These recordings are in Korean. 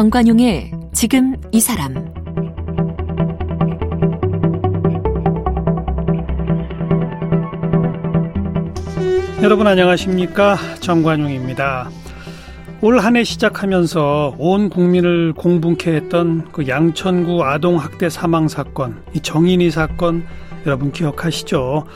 정관용의 지금 이 사람 여러분 안녕하십니까 정관용입니다. 올 한 해 시작하면서 온 국민을 공분케 했던 그 양천구 아동학대 사망 사건, 이 정인이 사건 여러분 기억하시죠?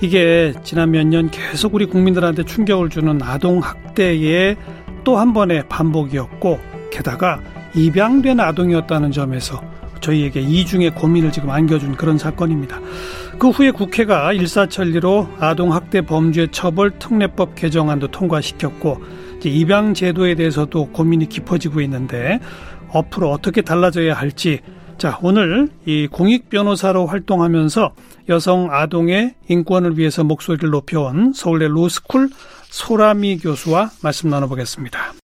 이게 지난 몇 년 계속 우리 국민들한테 충격을 주는 아동 학대의 또 한 번의 반복이었고 게다가 입양된 아동이었다는 점에서 저희에게 이중의 고민을 지금 안겨준 그런 사건입니다. 그 후에 국회가 일사천리로 아동학대 범죄 처벌 특례법 개정안도 통과시켰고 입양 제도에 대해서도 고민이 깊어지고 있는데 앞으로 어떻게 달라져야 할지 자 오늘 이 공익 변호사로 활동하면서 여성 아동의 인권을 위해서 목소리를 높여온 서울대 로스쿨 소라미 교수와 말씀 나눠보겠습니다.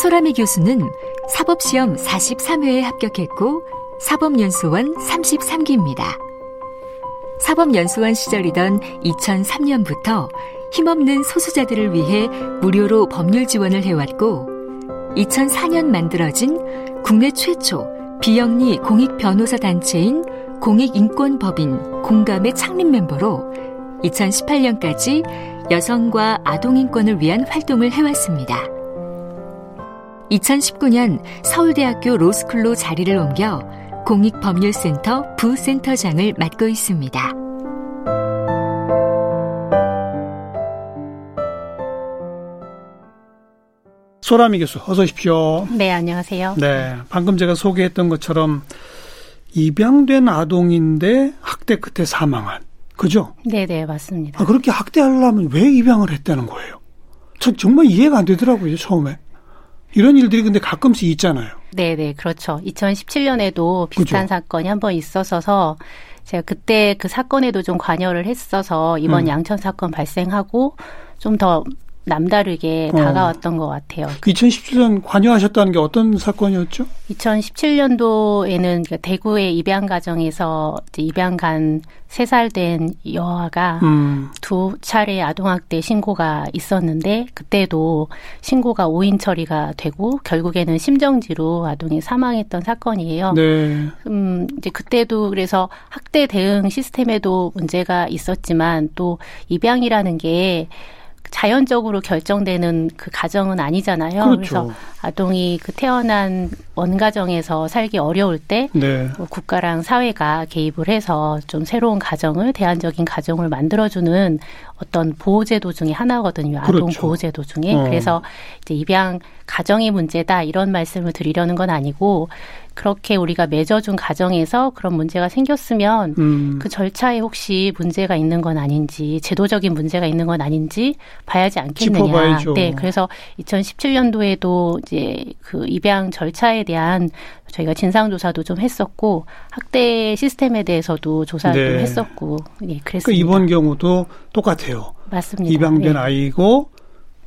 소라미 교수는 사법시험 43회에 합격했고 사법연수원 33기입니다. 사법연수원 시절이던 2003년부터 힘없는 소수자들을 위해 무료로 법률 지원을 해왔고 2004년 만들어진 국내 최초 비영리 공익 변호사 단체인 공익인권법인 공감의 창립 멤버로 2018년까지 여성과 아동인권을 위한 활동을 해왔습니다. 2019년 서울대학교 로스쿨로 자리를 옮겨 공익법률센터 부센터장을 맡고 있습니다. 소라미 교수, 어서 오십시오. 네, 안녕하세요. 네, 방금 제가 소개했던 것처럼 입양된 아동인데 학대 끝에 사망한, 그죠? 네, 네, 맞습니다. 아, 그렇게 학대하려면 왜 입양을 했다는 거예요? 저 정말 이해가 안 되더라고요, 처음에. 이런 일들이 근데 가끔씩 있잖아요. 네, 네, 그렇죠. 2017년에도 비슷한 그죠? 사건이 한 번 있었어서 제가 그때 그 사건에도 좀 관여를 했어서 이번 음. 양천 사건 발생하고 좀 더 남다르게 어. 다가왔던 것 같아요. 2017년 그 관여하셨다는 게 어떤 사건이었죠? 2017년도에는 그러니까 대구의 입양 가정에서 입양 간 3살 된 여아가 음. 두 차례 아동학대 신고가 있었는데 그때도 신고가 오인 처리가 되고 결국에는 심정지로 아동이 사망했던 사건이에요. 네. 음, 이제 그때도 그래서 학대 대응 시스템에도 문제가 있었지만 또 입양이라는 게 자연적으로 결정되는 그 가정은 아니잖아요. 그렇죠. 그래서 아동이 그 태어난 원가정에서 살기 어려울 때 네. 뭐 국가랑 사회가 개입을 해서 좀 새로운 가정을 대안적인 가정을 만들어주는 어떤 보호제도 중에 하나거든요. 아동 그렇죠. 보호제도 중에. 어. 그래서 이제 입양 가정이 문제다 이런 말씀을 드리려는 건 아니고 그렇게 우리가 맺어준 가정에서 그런 문제가 생겼으면 음. 그 절차에 혹시 문제가 있는 건 아닌지 제도적인 문제가 있는 건 아닌지 봐야지 않겠느냐. 짚어봐야죠. 네, 그래서 2017년도에도 이제 그 입양 절차에 대한 저희가 진상 조사도 좀 했었고 학대 시스템에 대해서도 조사도 네. 했었고 예, 그랬습니다. 그러니까 이번 경우도 똑같아요. 맞습니다. 입양된 네. 아이고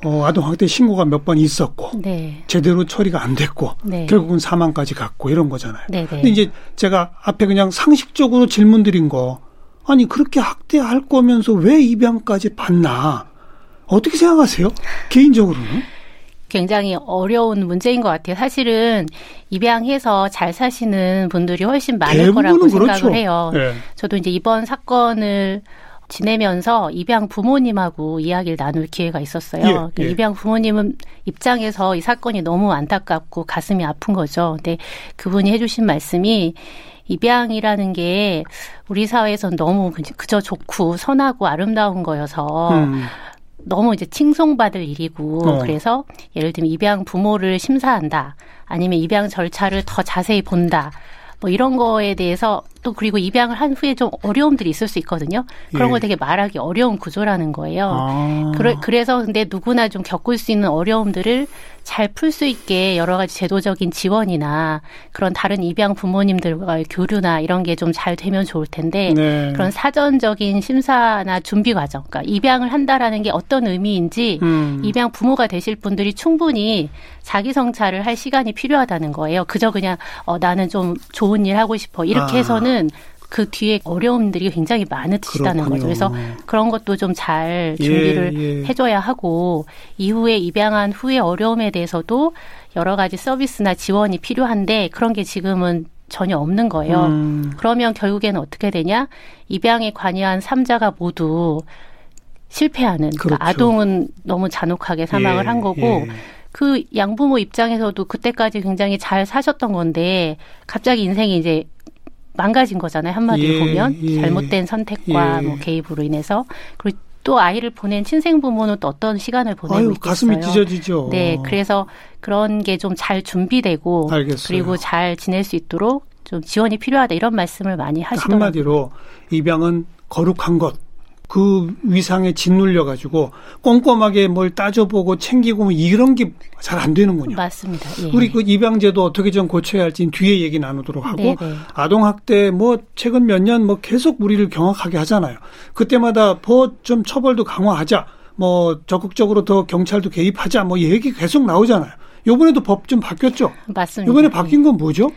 어, 아동학대 신고가 몇 번 있었고 네. 제대로 처리가 안 됐고 네. 결국은 사망까지 갔고 이런 거잖아요. 네, 네. 근데 이제 제가 앞에 그냥 상식적으로 질문드린 거 아니 그렇게 학대할 거면서 왜 입양까지 받나 어떻게 생각하세요? 개인적으로는? 굉장히 어려운 문제인 것 같아요. 사실은 입양해서 잘 사시는 분들이 훨씬 많을 거라고 생각을 그렇죠. 해요. 네. 저도 이제 이번 사건을 지내면서 입양 부모님하고 이야기를 나눌 기회가 있었어요. 예, 그러니까 예. 입양 부모님은 입장에서 이 사건이 너무 안타깝고 가슴이 아픈 거죠. 근데 그분이 해주신 말씀이 입양이라는 게 우리 사회에선 너무 그저 좋고 선하고 아름다운 거여서 음. 너무 이제 칭송받을 일이고 어. 그래서 예를 들면 입양 부모를 심사한다 아니면 입양 절차를 더 자세히 본다 뭐 이런 거에 대해서 또 그리고 입양을 한 후에 좀 어려움들이 있을 수 있거든요. 그런 예. 걸 되게 말하기 어려운 구조라는 거예요. 아. 그래, 그래서 근데 누구나 좀 겪을 수 있는 어려움들을 잘 풀 수 있게 여러 가지 제도적인 지원이나 그런 다른 입양 부모님들과의 교류나 이런 게 좀 잘 되면 좋을 텐데 네. 그런 사전적인 심사나 준비 과정, 그러니까 입양을 한다라는 게 어떤 의미인지 음. 입양 부모가 되실 분들이 충분히 자기 성찰을 할 시간이 필요하다는 거예요. 그저 그냥 어 나는 좀 좋은 일 하고 싶어 이렇게 아. 해서는 그 뒤에 어려움들이 굉장히 많으시다는 거죠. 그래서 그런 것도 좀 잘 준비를 예, 예. 해줘야 하고 이후에 입양한 후에 어려움에 대해서도 여러 가지 서비스나 지원이 필요한데 그런 게 지금은 전혀 없는 거예요. 음. 그러면 결국에는 어떻게 되냐? 입양에 관여한 삼자가 모두 실패하는 그러니까 그렇죠. 그러니까 아동은 너무 잔혹하게 사망을 예, 한 거고 예. 그 양부모 입장에서도 그때까지 굉장히 잘 사셨던 건데 갑자기 인생이 이제 망가진 거잖아요. 한마디로 예, 보면 예. 잘못된 선택과 예. 뭐 개입으로 인해서 그리고 또 아이를 보낸 친생 부모는 또 어떤 시간을 보내고 아유, 있겠어요. 가슴이 찢어지죠. 네, 그래서 그런 게 좀 잘 준비되고 알겠어요. 그리고 잘 지낼 수 있도록 좀 지원이 필요하다 이런 말씀을 많이 하시더라고요. 한마디로 입양은 거룩한 것. 그 위상에 짓눌려 가지고 꼼꼼하게 뭘 따져보고 챙기고 뭐 이런 게 잘 안 되는군요. 맞습니다. 예. 우리 그 입양제도 어떻게 좀 고쳐야 할지 뒤에 얘기 나누도록 하고 네네. 네. 아동 학대 뭐 최근 몇 년 뭐 계속 우리를 경악하게 하잖아요. 그때마다 더좀 처벌도 강화하자. 뭐 적극적으로 더 경찰도 개입하자. 뭐 얘기 계속 나오잖아요. 요번에도 법 좀 바뀌었죠? 맞습니다. 요번에 바뀐 건 뭐죠?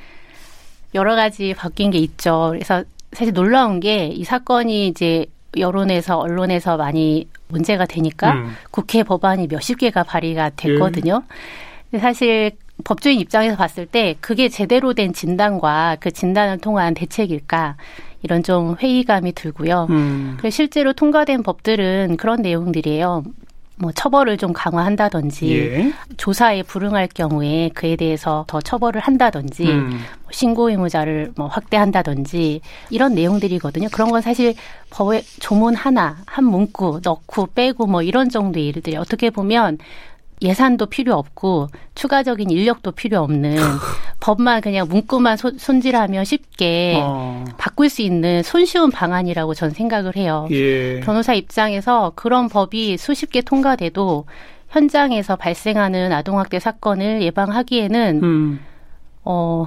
여러 가지 바뀐 게 있죠. 그래서 사실 놀라운 게 이 사건이 이제 여론에서 언론에서 많이 문제가 되니까 음. 국회 법안이 몇십 개가 발의가 됐거든요. 예. 사실 법조인 입장에서 봤을 때 그게 제대로 된 진단과 그 진단을 통한 대책일까 이런 좀 회의감이 들고요. 음. 실제로 통과된 법들은 그런 내용들이에요. 뭐 처벌을 좀 강화한다든지 예. 조사에 불응할 경우에 그에 대해서 더 처벌을 한다든지 음. 뭐 신고 의무자를 뭐 확대한다든지 이런 내용들이거든요. 그런 건 사실 법에 조문 하나 한 문구 넣고 빼고 뭐 이런 정도의 일들이 어떻게 보면 예산도 필요 없고 추가적인 인력도 필요 없는 법만 그냥 문구만 소, 손질하면 쉽게 어. 바꿀 수 있는 손쉬운 방안이라고 전 생각을 해요. 예. 변호사 입장에서 그런 법이 수십 개 통과돼도 현장에서 발생하는 아동학대 사건을 예방하기에는 음. 어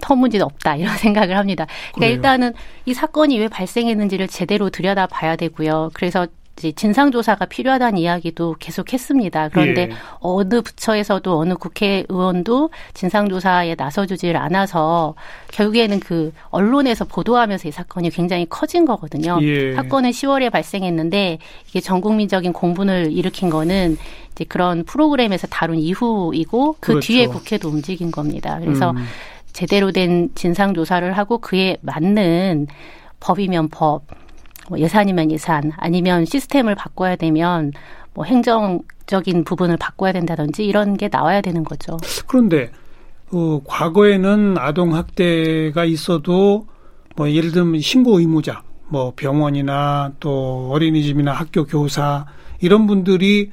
터무지 없다 이런 생각을 합니다. 그러니까 그래요. 일단은 이 사건이 왜 발생했는지를 제대로 들여다 봐야 되고요. 그래서 진상조사가 필요하다는 이야기도 계속 했습니다. 그런데 예. 어느 부처에서도 어느 국회의원도 진상조사에 나서주질 않아서 결국에는 그 언론에서 보도하면서 이 사건이 굉장히 커진 거거든요. 예. 사건은 10월에 발생했는데 이게 전 국민적인 공분을 일으킨 거는 이제 그런 프로그램에서 다룬 이후이고 그 그렇죠. 뒤에 국회도 움직인 겁니다. 그래서 음. 제대로 된 진상조사를 하고 그에 맞는 법이면 법, 뭐 예산이면 예산 아니면 시스템을 바꿔야 되면 뭐 행정적인 부분을 바꿔야 된다든지 이런 게 나와야 되는 거죠. 그런데 어, 과거에는 아동 학대가 있어도 뭐 예를 들면 신고 의무자, 뭐 병원이나 또 어린이집이나 학교 교사 이런 분들이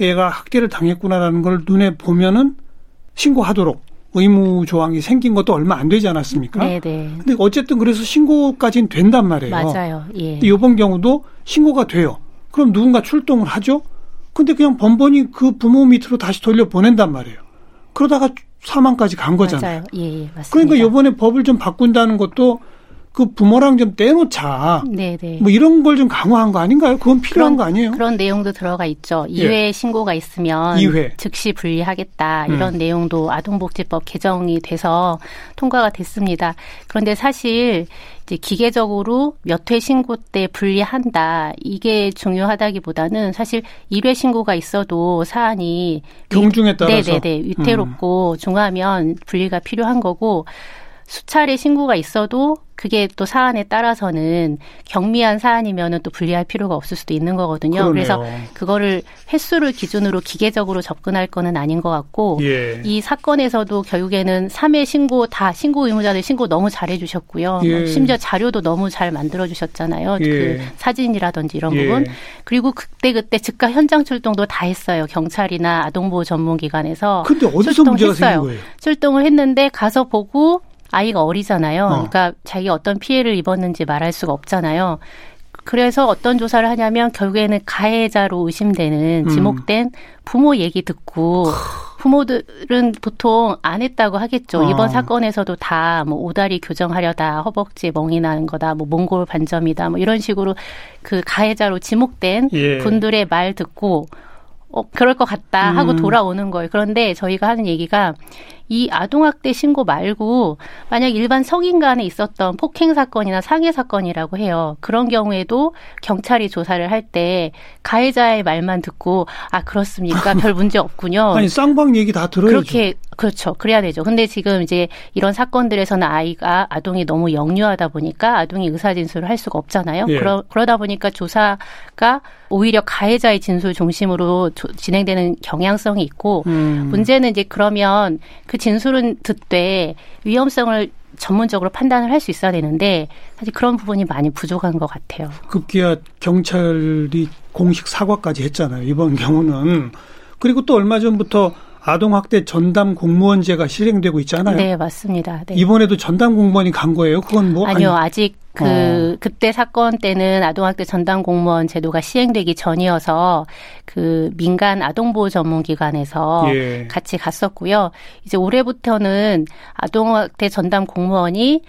애가 학대를 당했구나라는 걸 눈에 보면은 신고하도록 의무 조항이 생긴 것도 얼마 안 되지 않았습니까? 네, 네. 근데 어쨌든 그래서 신고까지는 된단 말이에요. 맞아요. 예. 이번 경우도 신고가 돼요. 그럼 누군가 출동을 하죠? 근데 그냥 번번이 그 부모 밑으로 다시 돌려 보낸단 말이에요. 그러다가 사망까지 간 거잖아요. 맞아요. 예, 예, 맞습니다. 그러니까 이번에 법을 좀 바꾼다는 것도 그 부모랑 좀 떼놓자. 네네. 뭐 이런 걸 좀 강화한 거 아닌가요? 그건 필요한 그런, 거 아니에요? 그런 내용도 들어가 있죠. 2회 예. 신고가 있으면 2회. 즉시 분리하겠다. 이런 음. 내용도 아동복지법 개정이 돼서 통과가 됐습니다. 그런데 사실 이제 기계적으로 몇 회 신고 때 분리한다. 이게 중요하다기보다는 사실 1회 신고가 있어도 사안이 경중에 따라서 네네네 위태롭고 음. 중하면 분리가 필요한 거고 수차례 신고가 있어도 그게 또 사안에 따라서는 경미한 사안이면은 또 분리할 필요가 없을 수도 있는 거거든요. 그러네요. 그래서 그거를 횟수를 기준으로 기계적으로 접근할 거는 아닌 것 같고 예. 이 사건에서도 결국에는 3회 신고 다 신고 의무자들 신고 너무 잘해 주셨고요. 예. 뭐 심지어 자료도 너무 잘 만들어 주셨잖아요. 예. 그 사진이라든지 이런 예. 부분. 그리고 그때 그때 즉각 현장 출동도 다 했어요. 경찰이나 아동보호 전문 기관에서 근데 어디서 문제가 생긴 거예요? 출동을 했는데 가서 보고 아이가 어리잖아요. 어. 그러니까 자기가 어떤 피해를 입었는지 말할 수가 없잖아요. 그래서 어떤 조사를 하냐면 결국에는 가해자로 의심되는 음. 지목된 부모 얘기 듣고 부모들은 보통 안 했다고 하겠죠. 어. 이번 사건에서도 다 뭐 오다리 교정하려다 허벅지에 멍이 나는 거다, 뭐 몽골 반점이다, 뭐 이런 식으로 그 가해자로 지목된 예. 분들의 말 듣고 어, 그럴 것 같다 하고 음. 돌아오는 거예요. 그런데 저희가 하는 얘기가 이 아동학대 신고 말고 만약 일반 성인 간에 있었던 폭행 사건이나 상해 사건이라고 해요. 그런 경우에도 경찰이 조사를 할 때 가해자의 말만 듣고 아 그렇습니까? 별 문제 없군요. 아니 쌍방 얘기 다 들어야죠. 그렇게 그렇죠. 그래야 되죠. 근데 지금 이제 이런 사건들에서는 아이가 아동이 너무 역류하다 보니까 아동이 의사 진술을 할 수가 없잖아요. 예. 그러, 그러다 보니까 조사가 오히려 가해자의 진술 중심으로 조, 진행되는 경향성이 있고 음. 문제는 이제 그러면 그 진술은 듣되 위험성을 전문적으로 판단을 할 수 있어야 되는데 사실 그런 부분이 많이 부족한 것 같아요. 급기야 경찰이 공식 사과까지 했잖아요. 이번 경우는 그리고 또 얼마 전부터 아동학대 전담 공무원제가 실행되고 있잖아요. 네, 맞습니다. 네. 이번에도 전담 공무원이 간 거예요. 그건 뭐 아니요, 아니, 아직 그 어. 그때 사건 때는 아동학대 전담 공무원 제도가 시행되기 전이어서 그 민간 아동보호 전문기관에서 예. 같이 갔었고요. 이제 올해부터는 아동학대 전담 공무원이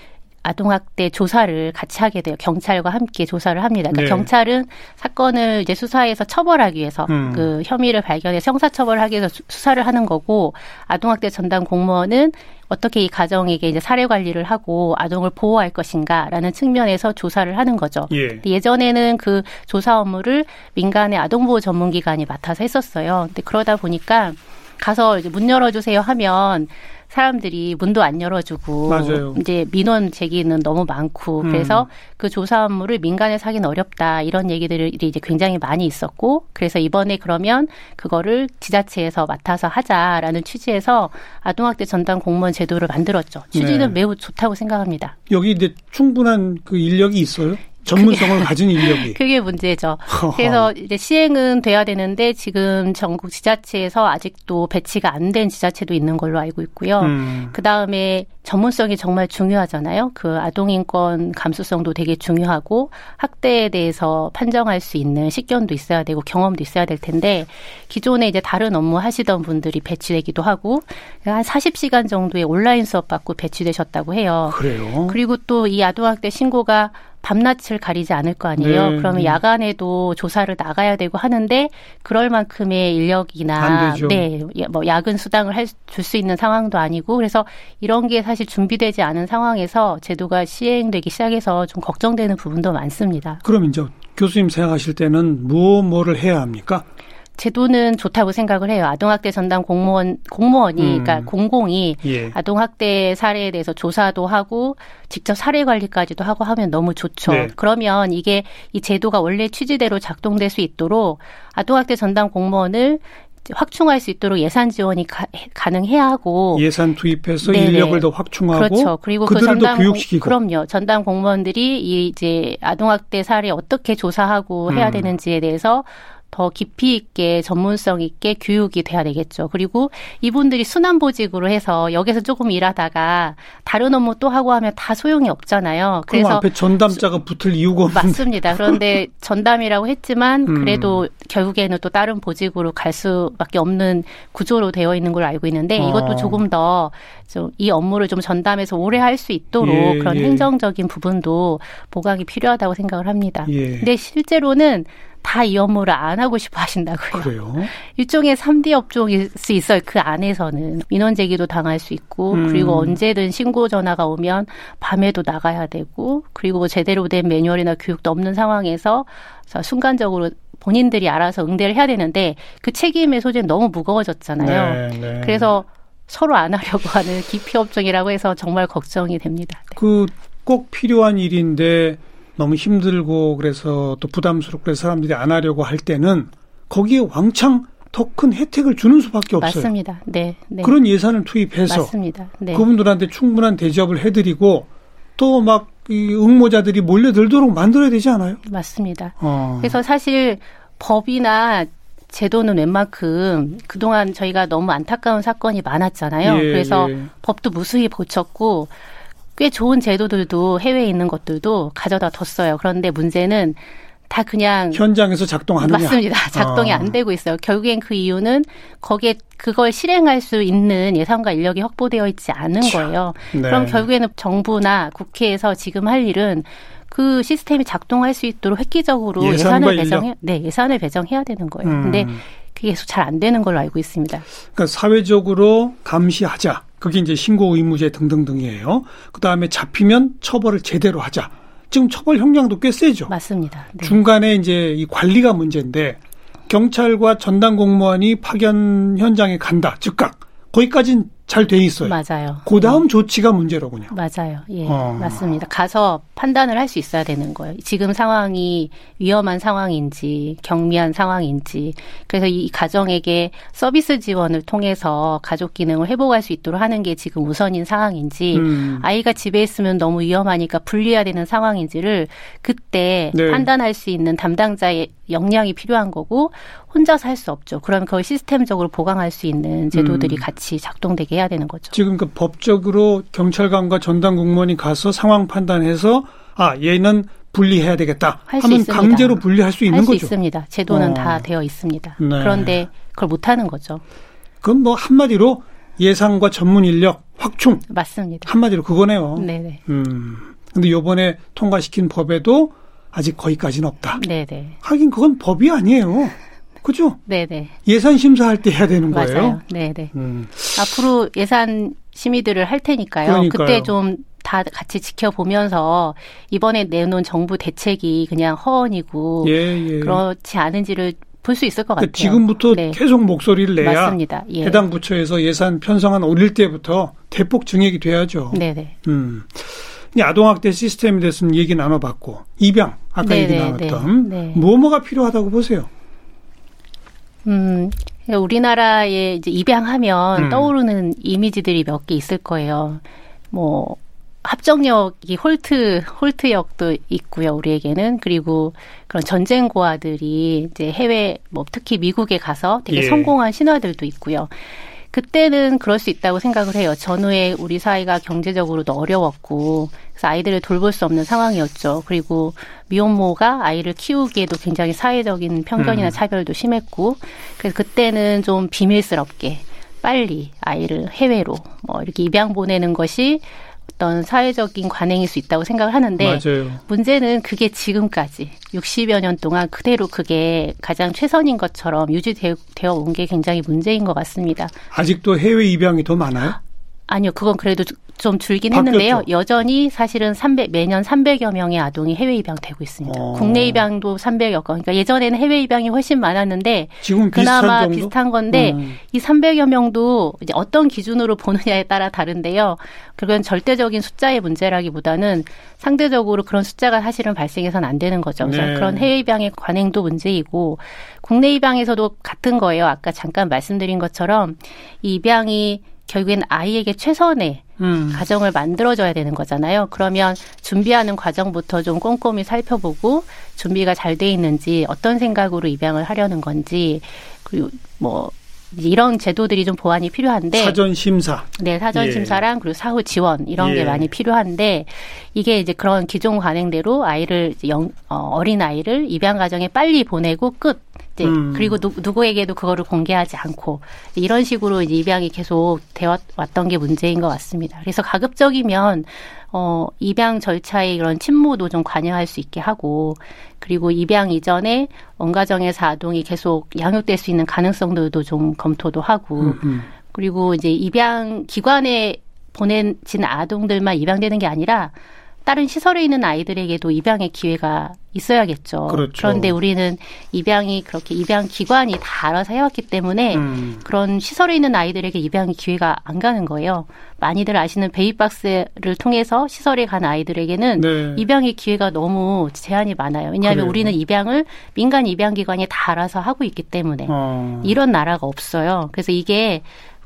아동학대 조사를 같이 하게 돼요. 경찰과 함께 조사를 합니다. 그러니까 네. 경찰은 사건을 이제 수사해서 처벌하기 위해서 음. 그 혐의를 발견해서 형사처벌하기 위해서 수사를 하는 거고 아동학대 전담 공무원은 어떻게 이 가정에게 이제 사례 관리를 하고 아동을 보호할 것인가라는 측면에서 조사를 하는 거죠. 예. 예전에는 그 조사 업무를 민간의 아동보호 전문기관이 맡아서 했었어요. 근데 그러다 보니까 가서 이제 문 열어주세요 하면 사람들이 문도 안 열어주고 맞아요. 이제 민원 제기는 너무 많고 음. 그래서 그 조사 업무를 민간에서 하기는 어렵다 이런 얘기들이 이제 굉장히 많이 있었고 그래서 이번에 그러면 그거를 지자체에서 맡아서 하자라는 취지에서 아동학대 전담 공무원 제도를 만들었죠. 취지는 네. 매우 좋다고 생각합니다. 여기 이제 충분한 그 인력이 있어요? 전문성을 그게, 가진 인력이. 그게 문제죠. 그래서 이제 시행은 돼야 되는데 지금 전국 지자체에서 아직도 배치가 안 된 지자체도 있는 걸로 알고 있고요. 음. 그 다음에 전문성이 정말 중요하잖아요. 그 아동인권 감수성도 되게 중요하고 학대에 대해서 판정할 수 있는 식견도 있어야 되고 경험도 있어야 될 텐데 기존에 이제 다른 업무 하시던 분들이 배치되기도 하고 한 40시간 정도의 온라인 수업 받고 배치되셨다고 해요. 그래요. 그리고 또 이 아동학대 신고가 밤낮을 가리지 않을 거 아니에요. 네, 그러면 네. 야간에도 조사를 나가야 되고 하는데 그럴 만큼의 인력이나 네, 뭐 야근 수당을 줄수 있는 상황도 아니고 그래서 이런 게 사실 준비되지 않은 상황에서 제도가 시행되기 시작해서 좀 걱정되는 부분도 많습니다. 그럼 이제 교수님 생각하실 때는 무엇 뭐를 해야 합니까? 제도는 좋다고 생각을 해요. 아동학대 전담 공무원 공무원이 음. 그러니까 공공이 예. 아동학대 사례에 대해서 조사도 하고 직접 사례 관리까지도 하고 하면 너무 좋죠. 네. 그러면 이게 이 제도가 원래 취지대로 작동될 수 있도록 아동학대 전담 공무원을 확충할 수 있도록 예산 지원이 가, 능해야 하고 예산 투입해서 네네. 인력을 더 확충하고 그렇죠. 그리고 그 전담 교육시키고 그럼요. 전담 공무원들이 이 이제 아동학대 사례 어떻게 조사하고 해야 음. 되는지에 대해서 더 깊이 있게 전문성 있게 교육이 돼야 되겠죠. 그리고 이분들이 순환보직으로 해서 여기서 조금 일하다가 다른 업무 또 하고 하면 다 소용이 없잖아요. 그래서 앞에 전담자가 붙을 이유가 없는 맞습니다. 그런데 전담이라고 했지만 음. 그래도 음. 결국에는 또 다른 보직으로 갈 수밖에 없는 구조로 되어 있는 걸로 알고 있는데 아. 이것도 조금 더 좀 이 업무를 좀 전담해서 오래 할 수 있도록 예, 그런 예. 행정적인 부분도 보강이 필요하다고 생각을 합니다. 예. 근데 실제로는 다 이 업무를 안 하고 싶어 하신다고요. 그래요? 일종의 3D 업종일 수 있어요. 그 안에서는. 민원 제기도 당할 수 있고, 음. 그리고 언제든 신고 전화가 오면 밤에도 나가야 되고, 그리고 제대로 된 매뉴얼이나 교육도 없는 상황에서 순간적으로 본인들이 알아서 응대를 해야 되는데 그 책임의 소재는 너무 무거워졌잖아요. 네, 네. 그래서 서로 안 하려고 하는 기피 업종이라고 해서 정말 걱정이 됩니다. 네. 그꼭 필요한 일인데 너무 힘들고 그래서 또 부담스럽고 그래서 사람들이 안 하려고 할 때는 거기에 왕창 더 큰 혜택을 주는 수밖에 없어요. 맞습니다. 네, 네. 그런 예산을 투입해서 맞습니다. 네. 그분들한테 충분한 대접을 해드리고 또막 이 응모자들이 몰려들도록 만들어야 되지 않아요? 맞습니다. 어. 그래서 사실 법이나 제도는 웬만큼 그동안 저희가 너무 안타까운 사건이 많았잖아요. 예, 그래서 예. 법도 무수히 고쳤고 꽤 좋은 제도들도 해외에 있는 것들도 가져다 뒀어요. 그런데 문제는 다 그냥 현장에서 작동하느냐 맞습니다. 작동이 어. 안 되고 있어요. 결국엔 그 이유는 거기에 그걸 실행할 수 있는 예산과 인력이 확보되어 있지 않은 거예요. 네. 그럼 결국에는 정부나 국회에서 지금 할 일은 그 시스템이 작동할 수 있도록 획기적으로 예산을 배정해 네, 예산을 배정해야 되는 거예요. 음. 근데 그게 계속 잘 안 되는 걸로 알고 있습니다. 그러니까 사회적으로 감시하자. 그게 이제 신고 의무제 등등등이에요. 그 다음에 잡히면 처벌을 제대로 하자. 지금 처벌 형량도 꽤 세죠. 맞습니다. 네. 중간에 이제 이 관리가 문제인데 경찰과 전담 공무원이 파견 현장에 간다. 즉각. 거기까지는 잘 돼 있어요. 맞아요. 그 다음 네. 조치가 문제로군요. 맞아요. 예, 어. 맞습니다. 가서 판단을 할 수 있어야 되는 거예요. 지금 상황이 위험한 상황인지 경미한 상황인지 그래서 이 가정에게 서비스 지원을 통해서 가족 기능을 회복할 수 있도록 하는 게 지금 우선인 상황인지 음. 아이가 집에 있으면 너무 위험하니까 분리해야 되는 상황인지를 그때 네. 판단할 수 있는 담당자의 역량이 필요한 거고 혼자서 할 수 없죠. 그럼 그걸 시스템적으로 보강할 수 있는 제도들이 음. 같이 작동되게 해야 되는 거죠. 지금 그 법적으로 경찰관과 전담 공무원이 가서 상황 판단해서 아 얘는 분리해야 되겠다 하면 강제로 분리할 수 있는 할 수 거죠. 있습니다. 제도는 어. 다 되어 있습니다. 네. 그런데 그걸 못 하는 거죠. 그럼 뭐 한마디로 예상과 전문 인력 확충 맞습니다. 한마디로 그거네요. 네네. 음. 근데 요번에 통과시킨 법에도 아직 거기까지는 없다. 네네. 하긴 그건 법이 아니에요. 그죠? 네네. 예산 심사할 때 해야 되는 거예요. 맞아요. 네네. 음. 앞으로 예산 심의들을 할 테니까요. 그러니까요. 그때 좀 다 같이 지켜보면서 이번에 내놓은 정부 대책이 그냥 허언이고 예, 예. 그렇지 않은지를 볼 수 있을 것 그러니까 같아요. 지금부터 네. 계속 목소리를 내야 맞습니다. 예. 해당 부처에서 예산 편성안 올릴 때부터 대폭 증액이 돼야죠. 네네. 음. 아동학대 시스템에 대해서 얘기 나눠봤고 입양 아까 네네, 얘기 나눴던 네, 네. 뭐뭐가 필요하다고 보세요. 음, 우리나라에 이제 입양하면 음. 떠오르는 이미지들이 몇 개 있을 거예요. 뭐, 합정역이 홀트, 홀트역도 있고요, 우리에게는. 그리고 그런 전쟁 고아들이 이제 해외, 뭐, 특히 미국에 가서 되게 예. 성공한 신화들도 있고요. 그때는 그럴 수 있다고 생각을 해요. 전후에 우리 사회가 경제적으로도 어려웠고, 그래서 아이들을 돌볼 수 없는 상황이었죠. 그리고 미혼모가 아이를 키우기에도 굉장히 사회적인 편견이나 음. 차별도 심했고, 그래서 그때는 좀 비밀스럽게 빨리 아이를 해외로 뭐 이렇게 입양 보내는 것이 어떤 사회적인 관행일 수 있다고 생각을 하는데 맞아요. 문제는 그게 지금까지 60여 년 동안 그대로 그게 가장 최선인 것처럼 유지되어 온 게 굉장히 문제인 것 같습니다. 아직도 해외 입양이 더 많아요? 아니요, 그건 그래도 좀 줄긴 바뀌었죠. 했는데요. 여전히 사실은 300 매년 300여 명의 아동이 해외 입양되고 있습니다. 어. 국내 입양도 300여 건. 그러니까 예전에는 해외 입양이 훨씬 많았는데 지금 그나마 비슷한, 건데 음. 이 300여 명도 이제 어떤 기준으로 보느냐에 따라 다른데요. 그건 절대적인 숫자의 문제라기보다는 상대적으로 그런 숫자가 사실은 발생해서는 안 되는 거죠. 그래서 네. 그런 해외 입양의 관행도 문제이고 국내 입양에서도 같은 거예요. 아까 잠깐 말씀드린 것처럼 이 입양이 결국엔 아이에게 최선의 음. 가정을 만들어줘야 되는 거잖아요. 그러면 준비하는 과정부터 좀 꼼꼼히 살펴보고 준비가 잘 돼 있는지 어떤 생각으로 입양을 하려는 건지 그리고 뭐 이런 제도들이 좀 보완이 필요한데 사전 심사 네 사전 심사랑 예. 그리고 사후 지원 이런 예. 게 많이 필요한데 이게 이제 그런 기존 관행대로 아이를 영, 어, 어린 아이를 입양 가정에 빨리 보내고 끝 이제 음. 그리고 누, 누구에게도 그거를 공개하지 않고 이런 식으로 이제 입양이 계속 되어 왔던 게 문제인 것 같습니다. 그래서 가급적이면 어 입양 절차에 이런 친모도 좀 관여할 수 있게 하고 그리고 입양 이전에 원가정에서 아동이 계속 양육될 수 있는 가능성들도 좀 검토도 하고 음, 음. 그리고 이제 입양 기관에 보내진 아동들만 입양되는 게 아니라 다른 시설에 있는 아이들에게도 입양의 기회가 있어야겠죠. 그렇죠. 그런데 우리는 입양이 그렇게 입양 기관이 다 알아서 해왔기 때문에 음. 그런 시설에 있는 아이들에게 입양의 기회가 안 가는 거예요. 많이들 아시는 베이박스를 통해서 시설에 간 아이들에게는 네. 입양의 기회가 너무 제한이 많아요. 왜냐하면 그래요. 우리는 입양을 민간 입양 기관이 다 알아서 하고 있기 때문에 어. 이런 나라가 없어요. 그래서 이게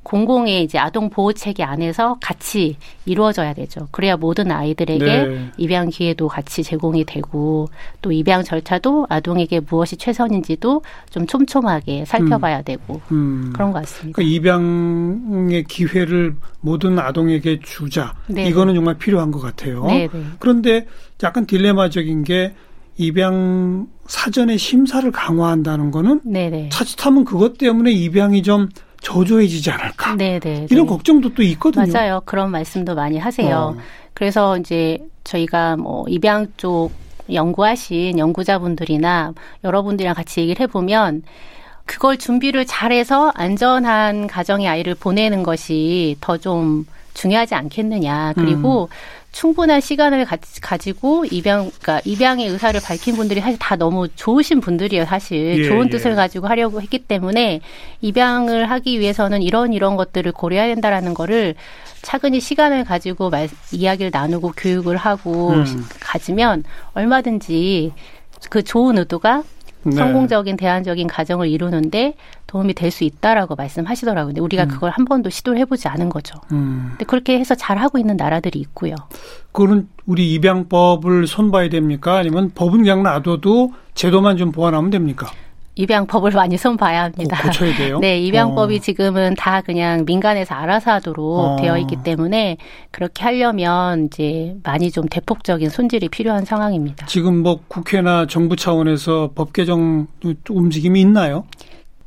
공공의 이제 아동 보호 체계 안에서 같이 이루어져야 되죠. 그래야 모든 아이들에게 네. 입양 기회도 같이 제공이 되고 또 입양 절차도 아동에게 무엇이 최선인지도 좀 촘촘하게 살펴봐야 음. 되고 음. 그런 것 같습니다. 그러니까 입양의 기회를 모든 아동에게 주자. 네 이거는 정말 필요한 것 같아요. 네네. 네. 그런데 약간 딜레마적인 게 입양 사전에 심사를 강화한다는 거는 네네. 자칫하면 그것 때문에 입양이 좀 저조해지지 않을까. 네네. 네, 이런 네. 걱정도 또 있거든요. 맞아요. 그런 말씀도 많이 하세요. 어. 그래서 이제 저희가 뭐 입양 쪽 연구하신 연구자분들이나 여러분들이랑 같이 얘기를 해보면 그걸 준비를 잘해서 안전한 가정의 아이를 보내는 것이 더 좀 중요하지 않겠느냐. 그리고 음. 충분한 시간을 가, 지고 입양, 그러니까 입양의 의사를 밝힌 분들이 사실 다 너무 좋으신 분들이에요. 사실 예, 좋은 뜻을 예. 가지고 하려고 했기 때문에 입양을 하기 위해서는 이런 이런 것들을 고려해야 된다라는 거를 차근히 시간을 가지고 말, 이야기를 나누고 교육을 하고 음. 가지면 얼마든지 그 좋은 의도가 네. 성공적인 대안적인 가정을 이루는데 도움이 될 수 있다라고 말씀하시더라고요. 근데 우리가 음. 그걸 한 번도 시도를 해보지 않은 거죠. 음. 근데 그렇게 해서 잘 하고 있는 나라들이 있고요. 그거는 우리 입양법을 손봐야 됩니까? 아니면 법은 그냥 놔둬도 제도만 좀 보완하면 됩니까? 입양법을 많이 손봐야 합니다. 고, 쳐야 돼요? 네, 입양법이 어. 지금은 다 그냥 민간에서 알아서 하도록 어. 되어 있기 때문에 그렇게 하려면 이제 많이 좀 대폭적인 손질이 필요한 상황입니다. 지금 뭐 국회나 정부 차원에서 법 개정 움직임이 있나요?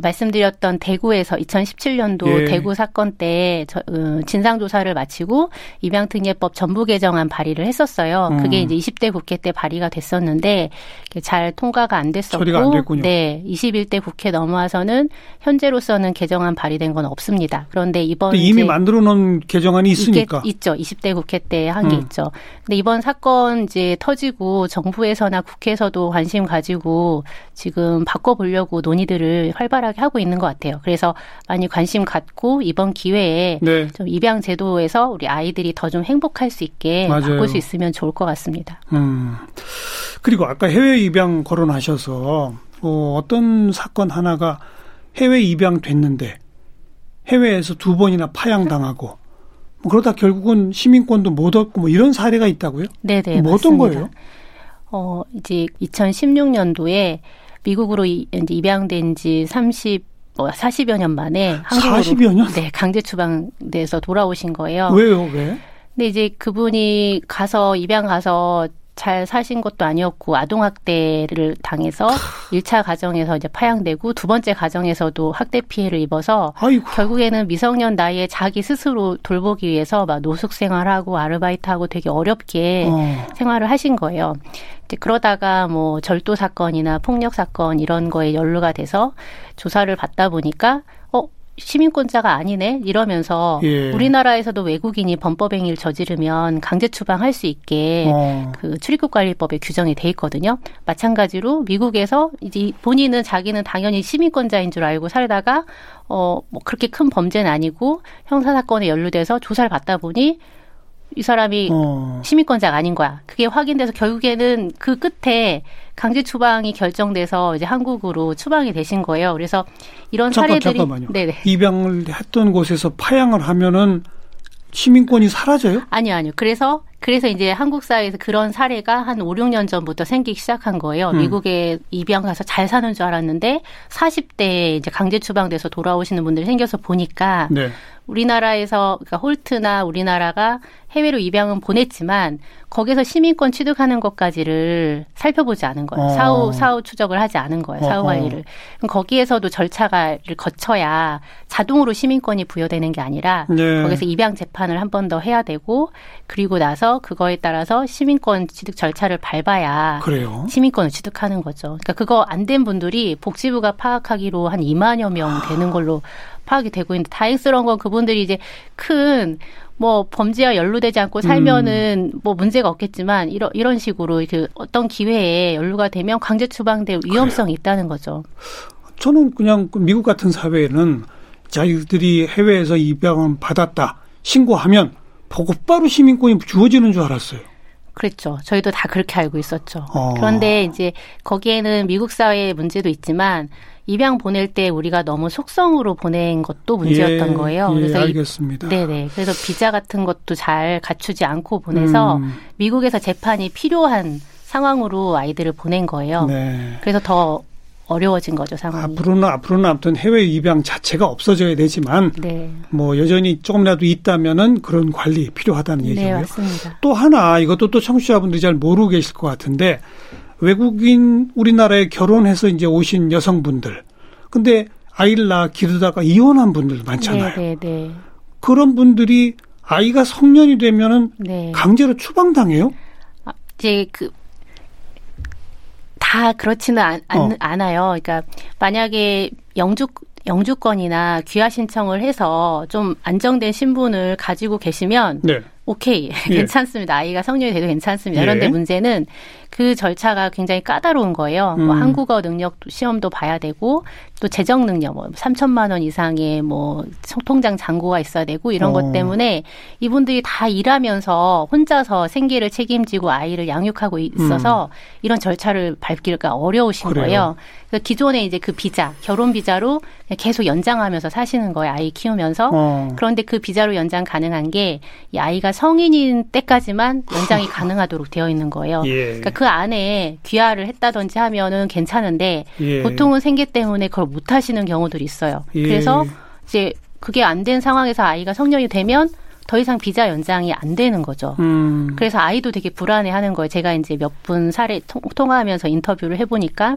말씀드렸던 대구에서 2017년도 예. 대구 사건 때 저, 어, 진상조사를 마치고 입양특례법 전부 개정안 발의를 했었어요. 음. 그게 이제 20대 국회 때 발의가 됐었는데 잘 통과가 안 됐었고, 안. 네, 21대 국회 넘어와서는 현재로서는 개정안 발의된 건 없습니다. 그런데 이번 이미 만들어 놓은 개정안이 있으니까 있, 죠 20대 국회 때 한게 음. 있죠. 근데 이번 사건 이제 터지고 정부에서나 국회에서도 관심 가지고 지금 바꿔보려고 논의들을 활발하게 활발하게 하고 있는 것 같아요. 그래서 많이 관심 갖고 이번 기회에 네. 좀 입양 제도에서 우리 아이들이 더 좀 행복할 수 있게 맞아요. 바꿀 수 있으면 좋을 것 같습니다. 음. 그리고 아까 해외 입양 거론하셔서 어, 어떤 사건 하나가 해외 입양 됐는데 해외에서 두 번이나 파양당하고 뭐 그러다 결국은 시민권도 못 얻고 뭐 이런 사례가 있다고요? 네네. 뭐 어떤 거예요? 어, 이제 2016년도에 미국으로 이, 이제 입양된 지 30, 뭐 40여 년 만에 한국으로 40여 년? 네, 강제 추방돼서 돌아오신 거예요. 왜요? 왜? 근데 이제 그분이 가서 입양 가서 잘 사신 것도 아니었고 아동 학대를 당해서 1차 가정에서 이제 파양되고 두 번째 가정에서도 학대 피해를 입어서 아이고. 결국에는 미성년 나이에 자기 스스로 돌보기 위해서 막 노숙 생활하고 아르바이트하고 되게 어렵게 어. 생활을 하신 거예요. 그러다가 뭐 절도 사건이나 폭력 사건 이런 거에 연루가 돼서 조사를 받다 보니까 시민권자가 아니네 이러면서 예. 우리나라에서도 외국인이 범법 행위를 저지르면 강제 추방할 수 있게 어. 그 출입국 관리법에 규정이 돼 있거든요. 마찬가지로 미국에서 이제 본인은 자기는 당연히 시민권자인 줄 알고 살다가 어 뭐 그렇게 큰 범죄는 아니고 형사 사건에 연루돼서 조사를 받다 보니 이 사람이 어. 시민권자가 아닌 거야. 그게 확인돼서 결국에는 그 끝에 강제 추방이 결정돼서 이제 한국으로 추방이 되신 거예요. 그래서 이런 잠깐, 사례들이 잠깐만요. 네네. 입양을 했던 곳에서 파양을 하면은 시민권이 사라져요? 아니요, 아니요. 그래서 그래서 이제 한국 사회에서 그런 사례가 한 5, 6년 전부터 생기기 시작한 거예요. 음. 미국에 입양 가서 잘 사는 줄 알았는데 40대에 이제 강제 추방돼서 돌아오시는 분들이 생겨서 보니까 네. 우리나라에서 그러니까 홀트나 우리나라가 해외로 입양은 보냈지만 거기서 시민권 취득하는 것까지를 살펴보지 않은 거예요. 어. 사후 사후 추적을 하지 않은 거예요. 사후 관리를. 그럼 거기에서도 절차를 거쳐야 자동으로 시민권이 부여되는 게 아니라 네. 거기서 입양 재판을 한 번 더 해야 되고 그리고 나서 그거에 따라서 시민권 취득 절차를 밟아야 그래요? 시민권을 취득하는 거죠. 그러니까 그거 안 된 분들이 복지부가 파악하기로 한 2만여 명 되는 걸로 파악이 되고 있는데 다행스러운 건 그분들이 이제 큰 뭐 범죄와 연루되지 않고 살면은 음. 뭐 문제가 없겠지만 이런 이런 식으로 그 어떤 기회에 연루가 되면 강제 추방될 위험성이 그래요. 있다는 거죠. 저는 그냥 그 미국 같은 사회에는 자기들이 해외에서 입양을 받았다 신고하면 보고바로 시민권이 주어지는 줄 알았어요. 그랬죠. 저희도 다 그렇게 알고 있었죠. 어. 그런데 이제 거기에는 미국 사회의 문제도 있지만 입양 보낼 때 우리가 너무 속성으로 보낸 것도 문제였던 예, 거예요. 예, 그래서 알겠습니다. 이, 네네. 그래서 비자 같은 것도 잘 갖추지 않고 보내서 음. 미국에서 재판이 필요한 상황으로 아이들을 보낸 거예요. 네. 그래서 더 어려워진 거죠 상황이. 앞으로는 앞으로는 아무튼 해외 입양 자체가 없어져야 되지만 네. 뭐 여전히 조금이라도 있다면은 그런 관리 필요하다는 네, 얘기고요. 네, 맞습니다. 또 하나 이것도 또 청취자분들이 잘 모르고 계실 것 같은데 외국인 우리나라에 결혼해서 이제 오신 여성분들. 근데 아이를 낳아 기르다가 이혼한 분들 많잖아요. 네, 네, 네. 그런 분들이 아이가 성년이 되면은 네. 강제로 추방당해요? 아, 이제 그 다 그렇지는 않, 어. 않아요. 그러니까 만약에 영주 영주권이나 귀화 신청을 해서 좀 안정된 신분을 가지고 계시면 네. 오케이 예. 괜찮습니다. 아이가 성년이 돼도 괜찮습니다. 예. 그런데 문제는 그 절차가 굉장히 까다로운 거예요. 뭐 음. 뭐 한국어 능력 시험도 봐야 되고 또 재정 능력 뭐 3천만 원 이상의 뭐 통장 잔고가 있어야 되고 이런 어. 것 때문에 이분들이 다 일하면서 혼자서 생계를 책임지고 아이를 양육하고 있어서 음. 이런 절차를 밟기가 어려우신 그래요. 거예요. 그래서 기존에 이제 그 비자 결혼 비자로 계속 연장하면서 사시는 거예요. 아이 키우면서 어. 그런데 그 비자로 연장 가능한 게 이 아이가 성인인 때까지만 연장이 가능하도록 되어 있는 거예요. 예. 그러니까 그 안에 귀화를 했다든지 하면은 괜찮은데 예. 보통은 생계 때문에 그걸 못 하시는 경우들이 있어요. 예. 그래서 이제 그게 안 된 상황에서 아이가 성년이 되면 더 이상 비자 연장이 안 되는 거죠. 음. 그래서 아이도 되게 불안해하는 거예요. 제가 이제 몇 분 사례 통, 화하면서 인터뷰를 해보니까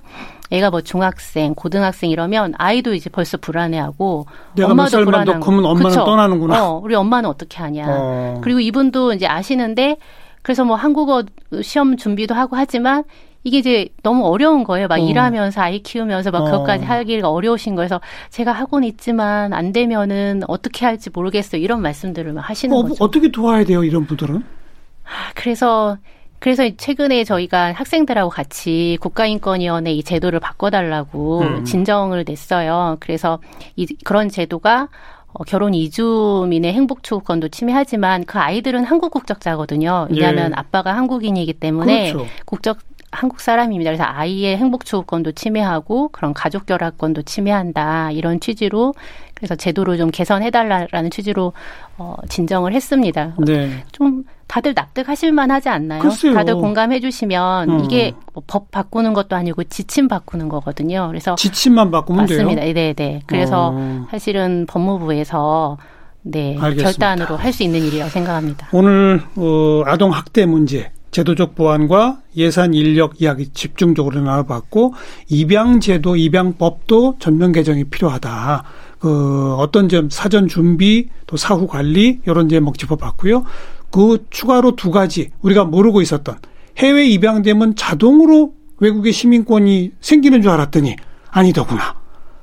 애가 뭐 중학생, 고등학생 이러면 아이도 이제 벌써 불안해하고 엄마도 불안한 그러면 엄마는 그쵸? 떠나는구나. 어, 우리 엄마는 어떻게 하냐. 어. 그리고 이분도 이제 아시는데 그래서 뭐 한국어 시험 준비도 하고 하지만 이게 이제 너무 어려운 거예요. 막 어. 일하면서 아이 키우면서 막 어. 그것까지 하기가 어려우신 거여서 제가 하고는 있지만 안 되면은 어떻게 할지 모르겠어요. 이런 말씀들을 하시는 어, 거죠. 어떻게 도와야 돼요, 이런 분들은? 아, 그래서 그래서 최근에 저희가 학생들하고 같이 국가인권위원회 이 제도를 바꿔달라고 음. 진정을 냈어요. 그래서 이 그런 제도가 어, 결혼 이주민의 행복 추구권도 침해하지만 그 아이들은 한국 국적자거든요. 왜냐하면 예. 아빠가 한국인이기 때문에 그렇죠. 국적 한국 사람입니다. 그래서 아이의 행복 추구권도 침해하고 그런 가족 결합권도 침해한다 이런 취지로 그래서 제도를 좀 개선해달라라는 취지로 어, 진정을 했습니다. 네. 좀 다들 납득하실 만 하지 않나요? 글쎄요. 다들 공감해 주시면 음. 이게 뭐 법 바꾸는 것도 아니고 지침 바꾸는 거거든요. 그래서 지침만 바꾸면 맞습니다. 돼요. 네, 네. 그래서 어. 사실은 법무부에서 네, 알겠습니다. 결단으로 할 수 있는 일이라고 생각합니다. 오늘 어, 아동 학대 문제 제도적 보완과 예산 인력 이야기 집중적으로 나눠봤고 입양 제도 입양법도 전면 개정이 필요하다. 그 어떤 점 사전 준비 또 사후 관리 이런 제목 짚어봤고요. 그 추가로 두 가지 우리가 모르고 있었던 해외 입양되면 자동으로 외국의 시민권이 생기는 줄 알았더니 아니더구나.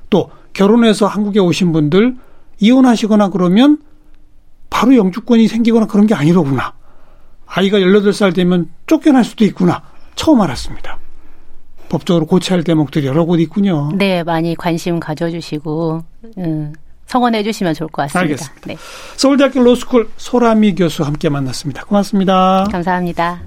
또 결혼해서 한국에 오신 분들 이혼하시거나 그러면 바로 영주권이 생기거나 그런 게 아니더구나. 아이가 18살 되면 쫓겨날 수도 있구나. 처음 알았습니다. 법적으로 고쳐야 할 대목들이 여러 곳 있군요. 네, 많이 관심 가져주시고 음, 성원해 주시면 좋을 것 같습니다. 알겠습니다. 네. 서울대학교 로스쿨 소라미 교수 함께 만났습니다. 고맙습니다. 감사합니다.